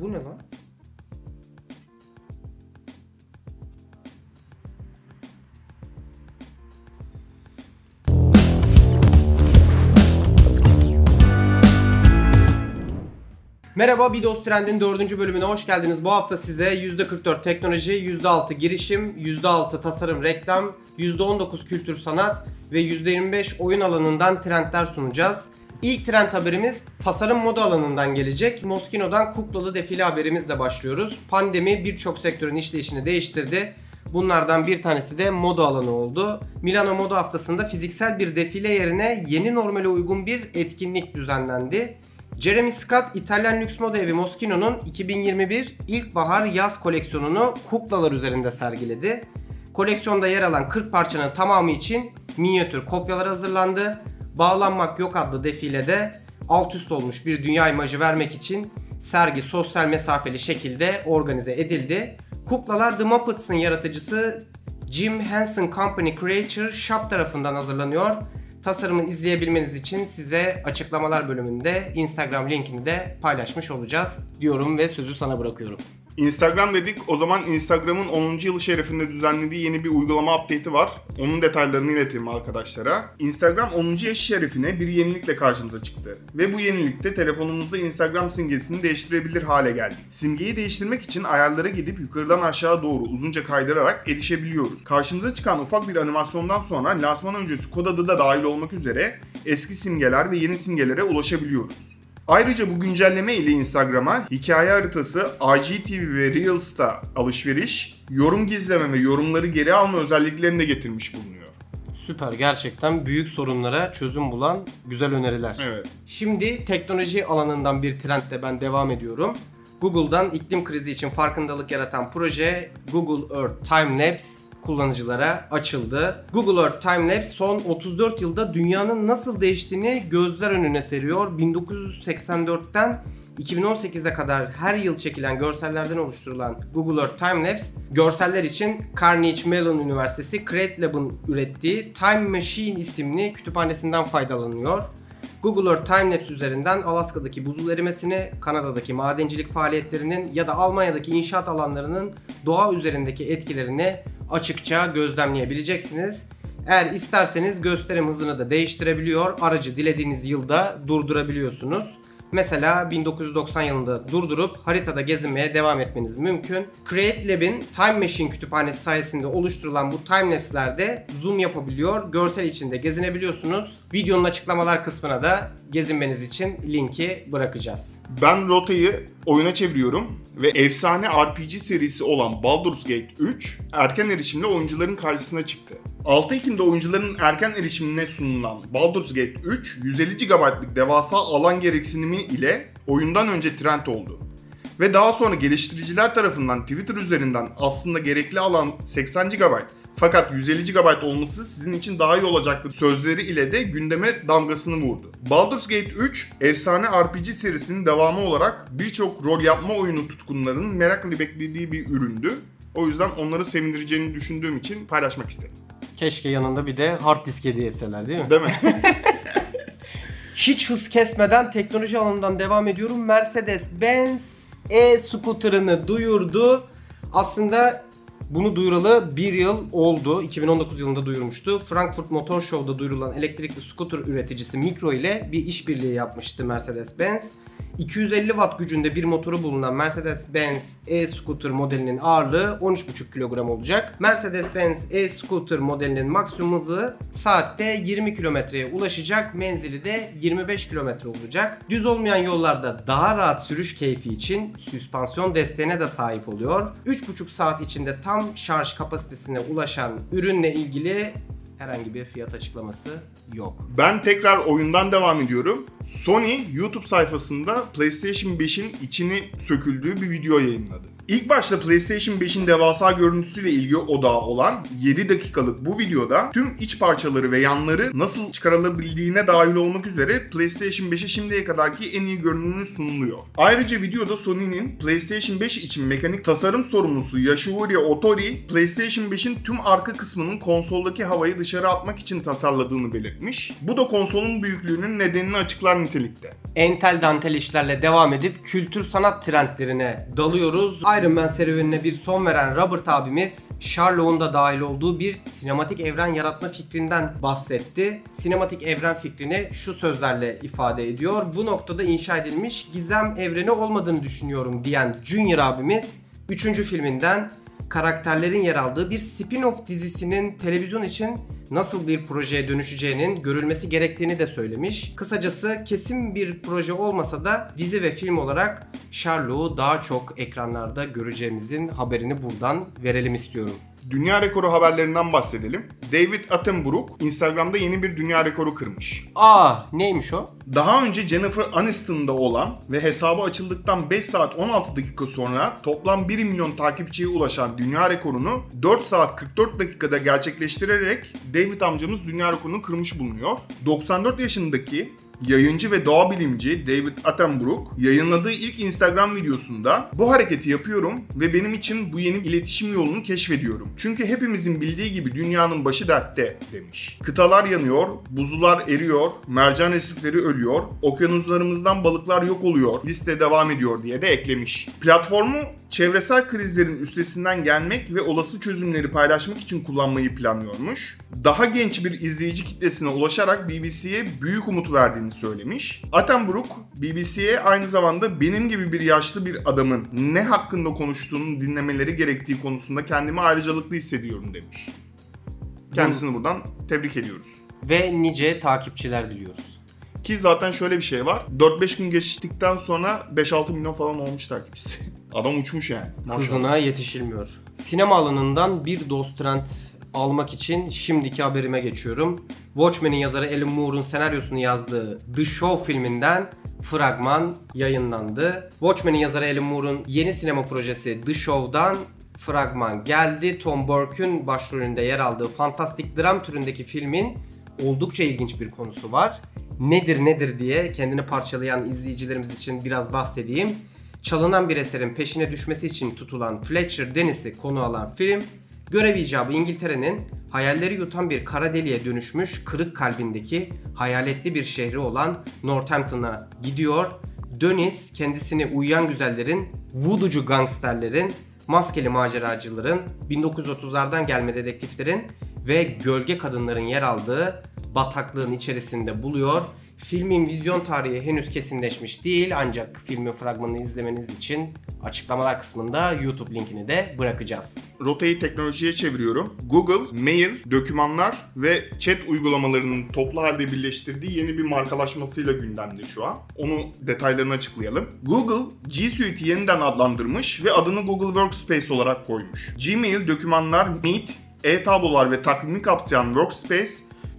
Bu ne lan? Merhaba Bidos Trend'in 4. bölümüne hoş geldiniz. Bu hafta size %44 teknoloji, %6 girişim, %6 tasarım reklam, %19 kültür sanat ve %25 oyun alanından trendler sunacağız. İlk trend haberimiz tasarım moda alanından gelecek. Moschino'dan kuklalı defile haberimizle başlıyoruz. Pandemi birçok sektörün işleyişini değiştirdi. Bunlardan bir tanesi de moda alanı oldu. Milano Moda Haftası'nda fiziksel bir defile yerine yeni normale uygun bir etkinlik düzenlendi. Jeremy Scott İtalyan lüks moda evi Moschino'nun 2021 ilkbahar yaz koleksiyonunu kuklalar üzerinde sergiledi. Koleksiyonda yer alan 40 parçanın tamamı için minyatür kopyalar hazırlandı. Bağlanmak Yok adlı defilede alt üst olmuş bir dünya imajı vermek için sergi sosyal mesafeli şekilde organize edildi. Kuklalar The Muppets'ın yaratıcısı Jim Henson Company Creature Shop tarafından hazırlanıyor. Tasarımı izleyebilmeniz için size açıklamalar bölümünde Instagram linkini de paylaşmış olacağız diyorum ve sözü sana bırakıyorum. Instagram dedik. O zaman Instagram'ın 10. yılı şerefinde düzenlediği yeni bir uygulama update'i var. Onun detaylarını ileteyim arkadaşlara. Instagram 10. yaş şerefine bir yenilikle karşımıza çıktı. Ve bu yenilikte telefonumuzda Instagram simgesini değiştirebilir hale geldik. Simgeyi değiştirmek için ayarlara gidip yukarıdan aşağı doğru uzunca kaydırarak erişebiliyoruz. Karşımıza çıkan ufak bir animasyondan sonra lansman öncesi kod adı da dahil olmak üzere eski simgeler ve yeni simgelere ulaşabiliyoruz. Ayrıca bu güncelleme ile Instagram'a hikaye haritası, IGTV ve Reels'ta alışveriş, yorum gizleme ve yorumları geri alma özelliklerini de getirmiş bulunuyor. Süper gerçekten büyük sorunlara çözüm bulan güzel öneriler. Evet. Şimdi teknoloji alanından bir trendle ben devam ediyorum. Google'dan iklim krizi için farkındalık yaratan proje Google Earth Time Lapse kullanıcılara açıldı. Google Earth Time Lapse son 34 yılda dünyanın nasıl değiştiğini gözler önüne seriyor. 1984'ten 2018'e kadar her yıl çekilen görsellerden oluşturulan Google Earth Time Lapse görseller için Carnegie Mellon Üniversitesi Create Lab'ın ürettiği Time Machine isimli kütüphanesinden faydalanıyor. Google Earth Timelapse üzerinden Alaska'daki buzul erimesini, Kanada'daki madencilik faaliyetlerinin ya da Almanya'daki inşaat alanlarının doğa üzerindeki etkilerini açıkça gözlemleyebileceksiniz. Eğer isterseniz gösterim hızını da değiştirebiliyor. Aracı dilediğiniz yılda durdurabiliyorsunuz. Mesela 1990 yılında durdurup haritada gezinmeye devam etmeniz mümkün. Create Lab'in Time Machine kütüphanesi sayesinde oluşturulan bu timelapse'lerde zoom yapabiliyor, görsel içinde gezinebiliyorsunuz. Videonun açıklamalar kısmına da gezinmeniz için linki bırakacağız. Ben rotayı oyuna çeviriyorum ve efsane RPG serisi olan Baldur's Gate 3 erken erişimle oyuncuların karşısına çıktı. 6 Ekim'de oyuncuların erken erişimine sunulan Baldur's Gate 3 150 GB'lık devasa alan gereksinimi ile oyundan önce trend oldu. Ve daha sonra geliştiriciler tarafından Twitter üzerinden aslında gerekli alan 80 GB fakat 150 GB olması sizin için daha iyi olacaktır sözleri ile de gündeme damgasını vurdu. Baldur's Gate 3 efsane RPG serisinin devamı olarak birçok rol yapma oyunu tutkunlarının merakla beklediği bir üründü. O yüzden onları sevindireceğini düşündüğüm için paylaşmak istedim. Keşke yanında bir de hard disk hediye etseler değil mi? Değil mi? Hiç hız kesmeden teknoloji alanından devam ediyorum. Mercedes-Benz e-scooter'ını duyurdu. Aslında bunu duyuralı bir yıl oldu. 2019 yılında duyurmuştu. Frankfurt Motor Show'da duyurulan elektrikli scooter üreticisi Micro ile bir işbirliği yapmıştı Mercedes-Benz. 250 watt gücünde bir motoru bulunan Mercedes-Benz e-scooter modelinin ağırlığı 13,5 kilogram olacak. Mercedes-Benz e-scooter modelinin maksimum hızı saatte 20 kilometreye ulaşacak. Menzili de 25 kilometre olacak. Düz olmayan yollarda daha rahat sürüş keyfi için süspansiyon desteğine de sahip oluyor. 3,5 saat içinde tam şarj kapasitesine ulaşan ürünle ilgili herhangi bir fiyat açıklaması yok. Ben tekrar oyundan devam ediyorum. Sony YouTube sayfasında PlayStation 5'in içini söküldüğü bir video yayınladı. İlk başta PlayStation 5'in devasa görüntüsüyle ilgi odağı olan 7 dakikalık bu videoda tüm iç parçaları ve yanları nasıl çıkarılabildiğine dahil olmak üzere PlayStation 5'e şimdiye kadarki en iyi görünümü sunuluyor. Ayrıca videoda Sony'nin PlayStation 5 için mekanik tasarım sorumlusu Yashuhiro Otori, PlayStation 5'in tüm arka kısmının konsoldaki havayı dışarı atmak için tasarladığını belirtmiş. Bu da konsolun büyüklüğünün nedenini açıklar nitelikte. Entel dantel işlerle devam edip kültür sanat trendlerine dalıyoruz. Iron Man serüvenine bir son veren Robert abimiz Sherlock'un da dahil olduğu bir sinematik evren yaratma fikrinden bahsetti. Sinematik evren fikrini şu sözlerle ifade ediyor. Bu noktada inşa edilmiş gizem evreni olmadığını düşünüyorum diyen Junior abimiz 3. filminden karakterlerin yer aldığı bir spin-off dizisinin televizyon için nasıl bir projeye dönüşeceğinin görülmesi gerektiğini de söylemiş. Kısacası kesin bir proje olmasa da dizi ve film olarak Sherlock'u daha çok ekranlarda göreceğimizin haberini buradan verelim istiyorum. Dünya rekoru haberlerinden bahsedelim. David Attenborough Instagram'da yeni bir dünya rekoru kırmış. Aa neymiş o? Daha önce Jennifer Aniston'da olan ve hesabı açıldıktan 5 saat 16 dakika sonra toplam 1 milyon takipçiye ulaşan dünya rekorunu 4 saat 44 dakikada gerçekleştirerek David amcamız dünya rekorunu kırmış bulunuyor. 94 yaşındaki yayıncı ve doğa bilimci David Attenborough yayınladığı ilk Instagram videosunda bu hareketi yapıyorum ve benim için bu yeni iletişim yolunu keşfediyorum. Çünkü hepimizin bildiği gibi dünyanın başı dertte demiş. Kıtalar yanıyor, buzullar eriyor, mercan resifleri ölüyor, okyanuslarımızdan balıklar yok oluyor, liste devam ediyor diye de eklemiş. Platformu çevresel krizlerin üstesinden gelmek ve olası çözümleri paylaşmak için kullanmayı planlıyormuş. Daha genç bir izleyici kitlesine ulaşarak BBC'ye büyük umut verdiğini söylemiş. Attenborough BBC'ye aynı zamanda benim gibi bir yaşlı bir adamın ne hakkında konuştuğunu dinlemeleri gerektiği konusunda kendimi ayrıcalıklı hissediyorum demiş. Kendisini buradan tebrik ediyoruz. Ve nice takipçiler diliyoruz. Ki zaten şöyle bir şey var. 4-5 gün geçtikten sonra 5-6 milyon falan olmuş takipçisi. Adam uçmuş yani. Maşallah. Hızına yetişilmiyor. Sinema alanından bir dost trend almak için şimdiki haberime geçiyorum. Watchmen'in yazarı Alan Moore'un senaryosunu yazdığı The Show filminden fragman yayınlandı. Watchmen'in yazarı Alan Moore'un yeni sinema projesi The Show'dan fragman geldi. Tom Burke'ün başrolünde yer aldığı fantastik dram türündeki filmin oldukça ilginç bir konusu var. Nedir nedir diye kendini parçalayan izleyicilerimiz için biraz bahsedeyim. Çalınan bir eserin peşine düşmesi için tutulan Fletcher Dennis'i konu alan film, görev icabı İngiltere'nin hayalleri yutan bir kara deliğe dönüşmüş kırık kalbindeki hayaletli bir şehri olan Northampton'a gidiyor. Dennis kendisini uyuyan güzellerin, voodoocu gangsterlerin, maskeli maceracıların, 1930'lardan gelme dedektiflerin ve gölge kadınların yer aldığı bataklığın içerisinde buluyor. Filmin vizyon tarihi henüz kesinleşmiş değil ancak filmin fragmanını izlemeniz için açıklamalar kısmında YouTube linkini de bırakacağız. Rotayı teknolojiye çeviriyorum. Google, mail, dokümanlar ve chat uygulamalarının toplu halde birleştirdiği yeni bir markalaşmasıyla gündemde şu an. Onu detaylarını açıklayalım. Google, G Suite'i yeniden adlandırmış ve adını Google Workspace olarak koymuş. Gmail, dokümanlar, Meet, e-tablolar ve takvimi kapsayan Workspace,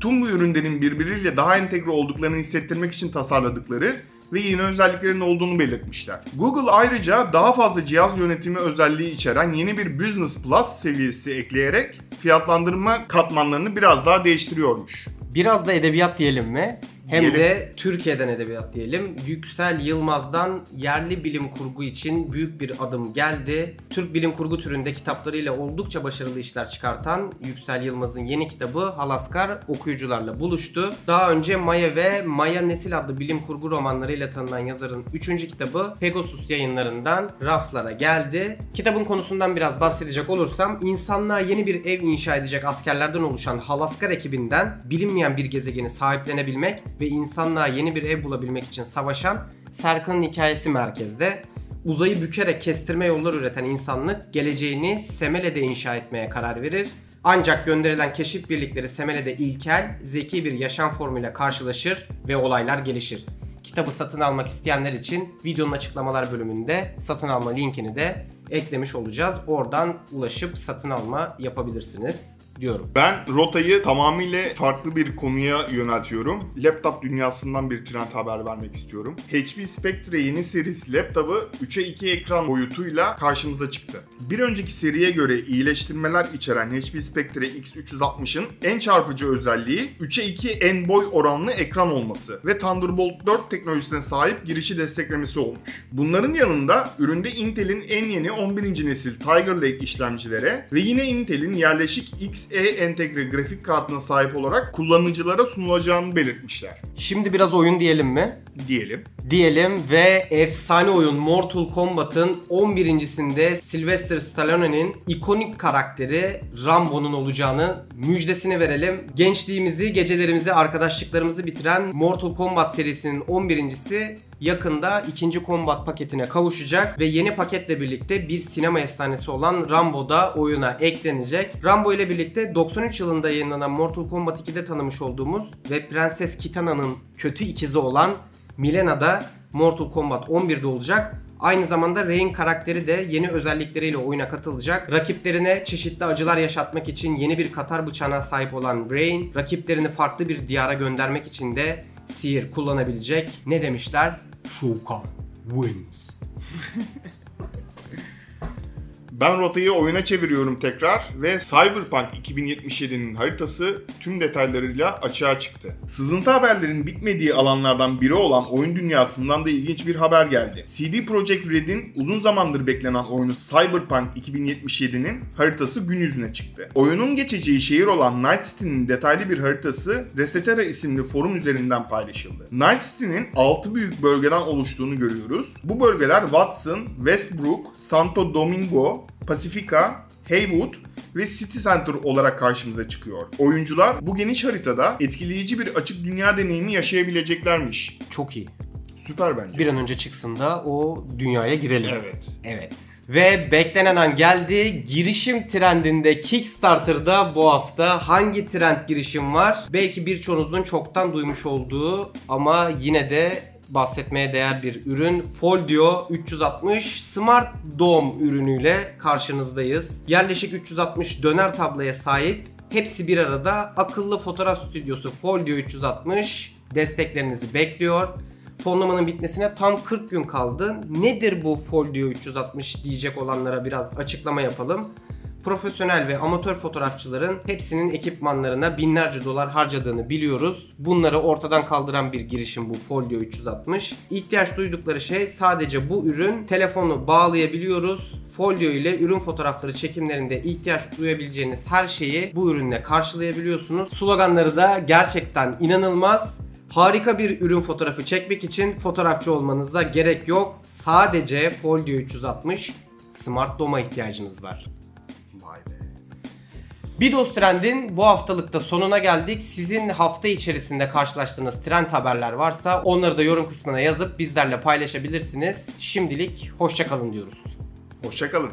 tüm bu ürünlerin birbiriyle daha entegre olduklarını hissettirmek için tasarladıkları ve yeni özelliklerin olduğunu belirtmişler. Google ayrıca daha fazla cihaz yönetimi özelliği içeren yeni bir Business Plus seviyesi ekleyerek fiyatlandırma katmanlarını biraz daha değiştiriyormuş. Biraz da edebiyat diyelim mi? Hem Diyelim. de Türkiye'den edebiyat diyelim. Yüksel Yılmaz'dan yerli bilim kurgu için büyük bir adım geldi. Türk bilim kurgu türünde kitaplarıyla oldukça başarılı işler çıkartan Yüksel Yılmaz'ın yeni kitabı Halaskar okuyucularla buluştu. Daha önce Maya ve Maya Nesil adlı bilim kurgu romanlarıyla tanınan yazarın 3. kitabı Pegasus yayınlarından raflara geldi. Kitabın konusundan biraz bahsedecek olursam insanlığa yeni bir ev inşa edecek askerlerden oluşan Halaskar ekibinden bilinmeyen bir gezegeni sahiplenebilmek ve insanlığa yeni bir ev bulabilmek için savaşan Serkan'ın hikayesi merkezde. Uzayı bükerek kestirme yolları üreten insanlık geleceğini Semele'de inşa etmeye karar verir. Ancak gönderilen keşif birlikleri Semele'de ilkel, zeki bir yaşam formuyla karşılaşır ve olaylar gelişir. Kitabı satın almak isteyenler için videonun açıklamalar bölümünde satın alma linkini de eklemiş olacağız. Oradan ulaşıp satın alma yapabilirsiniz. diyorum. Ben rotayı tamamıyla farklı bir konuya yöneltiyorum. Laptop dünyasından bir trend haber vermek istiyorum. HP Spectre yeni serisi laptopu 3'e 2 ekran boyutuyla karşımıza çıktı. Bir önceki seriye göre iyileştirmeler içeren HP Spectre X360'ın en çarpıcı özelliği 3'e 2 en boy oranlı ekran olması ve Thunderbolt 4 teknolojisine sahip girişi desteklemesi olmuş. Bunların yanında üründe Intel'in en yeni 11. nesil Tiger Lake işlemcilere ve yine Intel'in yerleşik XE entegre grafik kartına sahip olarak kullanıcılara sunulacağını belirtmişler. Şimdi biraz oyun diyelim mi? Diyelim. Diyelim ve efsane oyun Mortal Kombat'ın 11.sinde Sylvester Stallone'nin ikonik karakteri Rambo'nun olacağını müjdesini verelim. Gençliğimizi, gecelerimizi, arkadaşlıklarımızı bitiren Mortal Kombat serisinin 11.si yakında ikinci Kombat paketine kavuşacak ve yeni paketle birlikte bir sinema efsanesi olan Rambo da oyuna eklenecek. Rambo ile birlikte 93 yılında yayınlanan Mortal Kombat 2'de tanımış olduğumuz ve Prenses Kitana'nın kötü ikizi olan Milena da Mortal Kombat 11'de olacak. Aynı zamanda Rey'in karakteri de yeni özellikleriyle oyuna katılacak. Rakiplerine çeşitli acılar yaşatmak için yeni bir katar bıçağına sahip olan Rey'in rakiplerini farklı bir diyara göndermek için de sihir kullanabilecek. Ne demişler? Shao Kahn wins. Ben rotayı oyuna çeviriyorum tekrar ve Cyberpunk 2077'nin haritası tüm detaylarıyla açığa çıktı. Sızıntı haberlerin bitmediği alanlardan biri olan oyun dünyasından da ilginç bir haber geldi. CD Projekt Red'in uzun zamandır beklenen oyunu Cyberpunk 2077'nin haritası gün yüzüne çıktı. Oyunun geçeceği şehir olan Night City'nin detaylı bir haritası Resetera isimli forum üzerinden paylaşıldı. Night City'nin 6 büyük bölgeden oluştuğunu görüyoruz. Bu bölgeler Watson, Westbrook, Santo Domingo, Pacifica, Haywood ve City Center olarak karşımıza çıkıyor. Oyuncular bu geniş haritada etkileyici bir açık dünya deneyimi yaşayabileceklermiş. Çok iyi. Süper bence. Bir an önce çıksın da o dünyaya girelim. Evet. Evet. Ve beklenen an geldi. Girişim trendinde Kickstarter'da bu hafta hangi trend girişim var? Belki birçoğunuzun çoktan duymuş olduğu ama yine de bahsetmeye değer bir ürün. Foldio 360 Smart Dome ürünüyle karşınızdayız. Yerleşik 360 döner tabloya sahip Hepsi bir arada akıllı fotoğraf stüdyosu Foldio 360 desteklerinizi bekliyor. Fonlamanın bitmesine tam 40 gün kaldı. Nedir bu Folio 360 diyecek olanlara biraz açıklama yapalım. Profesyonel ve amatör fotoğrafçıların hepsinin ekipmanlarına binlerce dolar harcadığını biliyoruz. Bunları ortadan kaldıran bir girişim bu Folio 360. İhtiyaç duydukları şey sadece bu ürün. Telefonu bağlayabiliyoruz. Folio ile ürün fotoğrafları çekimlerinde ihtiyaç duyabileceğiniz her şeyi bu ürünle karşılayabiliyorsunuz. Sloganları da gerçekten inanılmaz. Harika bir ürün fotoğrafı çekmek için fotoğrafçı olmanıza gerek yok. Sadece Folio 360 Smart Dome'a ihtiyacınız var. Bidos Trend'in bu haftalıkta sonuna geldik. Sizin hafta içerisinde karşılaştığınız trend haberler varsa onları da yorum kısmına yazıp bizlerle paylaşabilirsiniz. Şimdilik hoşçakalın diyoruz. Hoşçakalın.